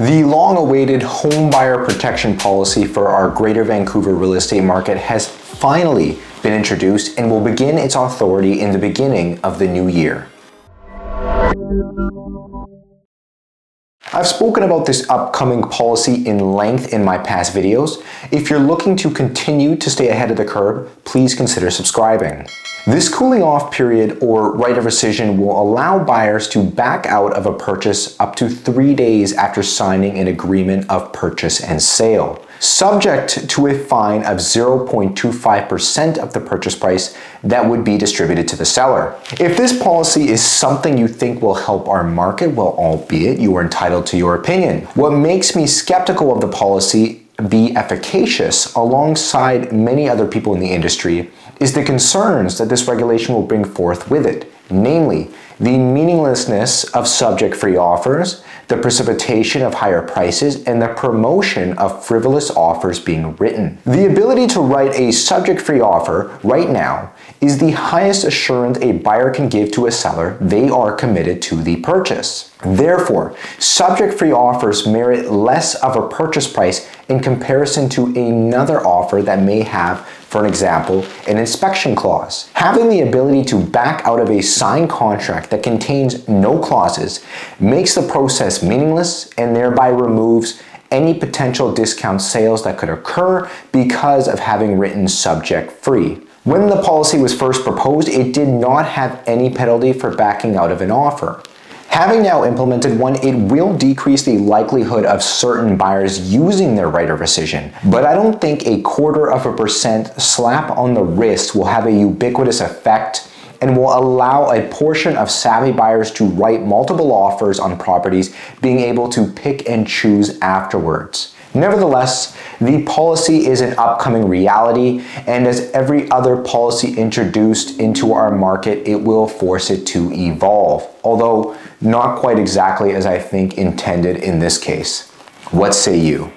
The long awaited home buyer protection policy for our Greater Vancouver real estate market has finally been introduced and will begin its authority in the beginning of the new year. I've spoken about this upcoming policy in length in my past videos. If you're looking to continue to stay ahead of the curve, please consider subscribing. This cooling off period or right of rescission will allow buyers to back out of a purchase up to three days after signing an agreement of purchase and sale, subject to a fine of 0.25% of the purchase price that would be distributed to the seller. If this policy is something you think will help our market, well, albeit you are entitled to your opinion. What makes me skeptical of the policy be efficacious alongside many other people in the industry is the concerns that this regulation will bring forth with it, namely, the meaninglessness of subject free offers, the precipitation of higher prices, and the promotion of frivolous offers being written. The ability to write a subject free offer right now is the highest assurance a buyer can give to a seller they are committed to the purchase. Therefore, subject free offers merit less of a purchase price in comparison to another offer that may have for an example, an inspection clause. Having the ability to back out of a signed contract that contains no clauses makes the process meaningless and thereby removes any potential discount sales that could occur because of having written subject free. When the policy was first proposed, it did not have any penalty for backing out of an offer. Having now implemented one, it will decrease the likelihood of certain buyers using their right of rescission. But I don't think a quarter of a percent slap on the wrist will have a ubiquitous effect and will allow a portion of savvy buyers to write multiple offers on properties, being able to pick and choose afterwards. Nevertheless, the policy is an upcoming reality, and as every other policy introduced into our market, it will force it to evolve, although not quite exactly as I think intended in this case. What say you?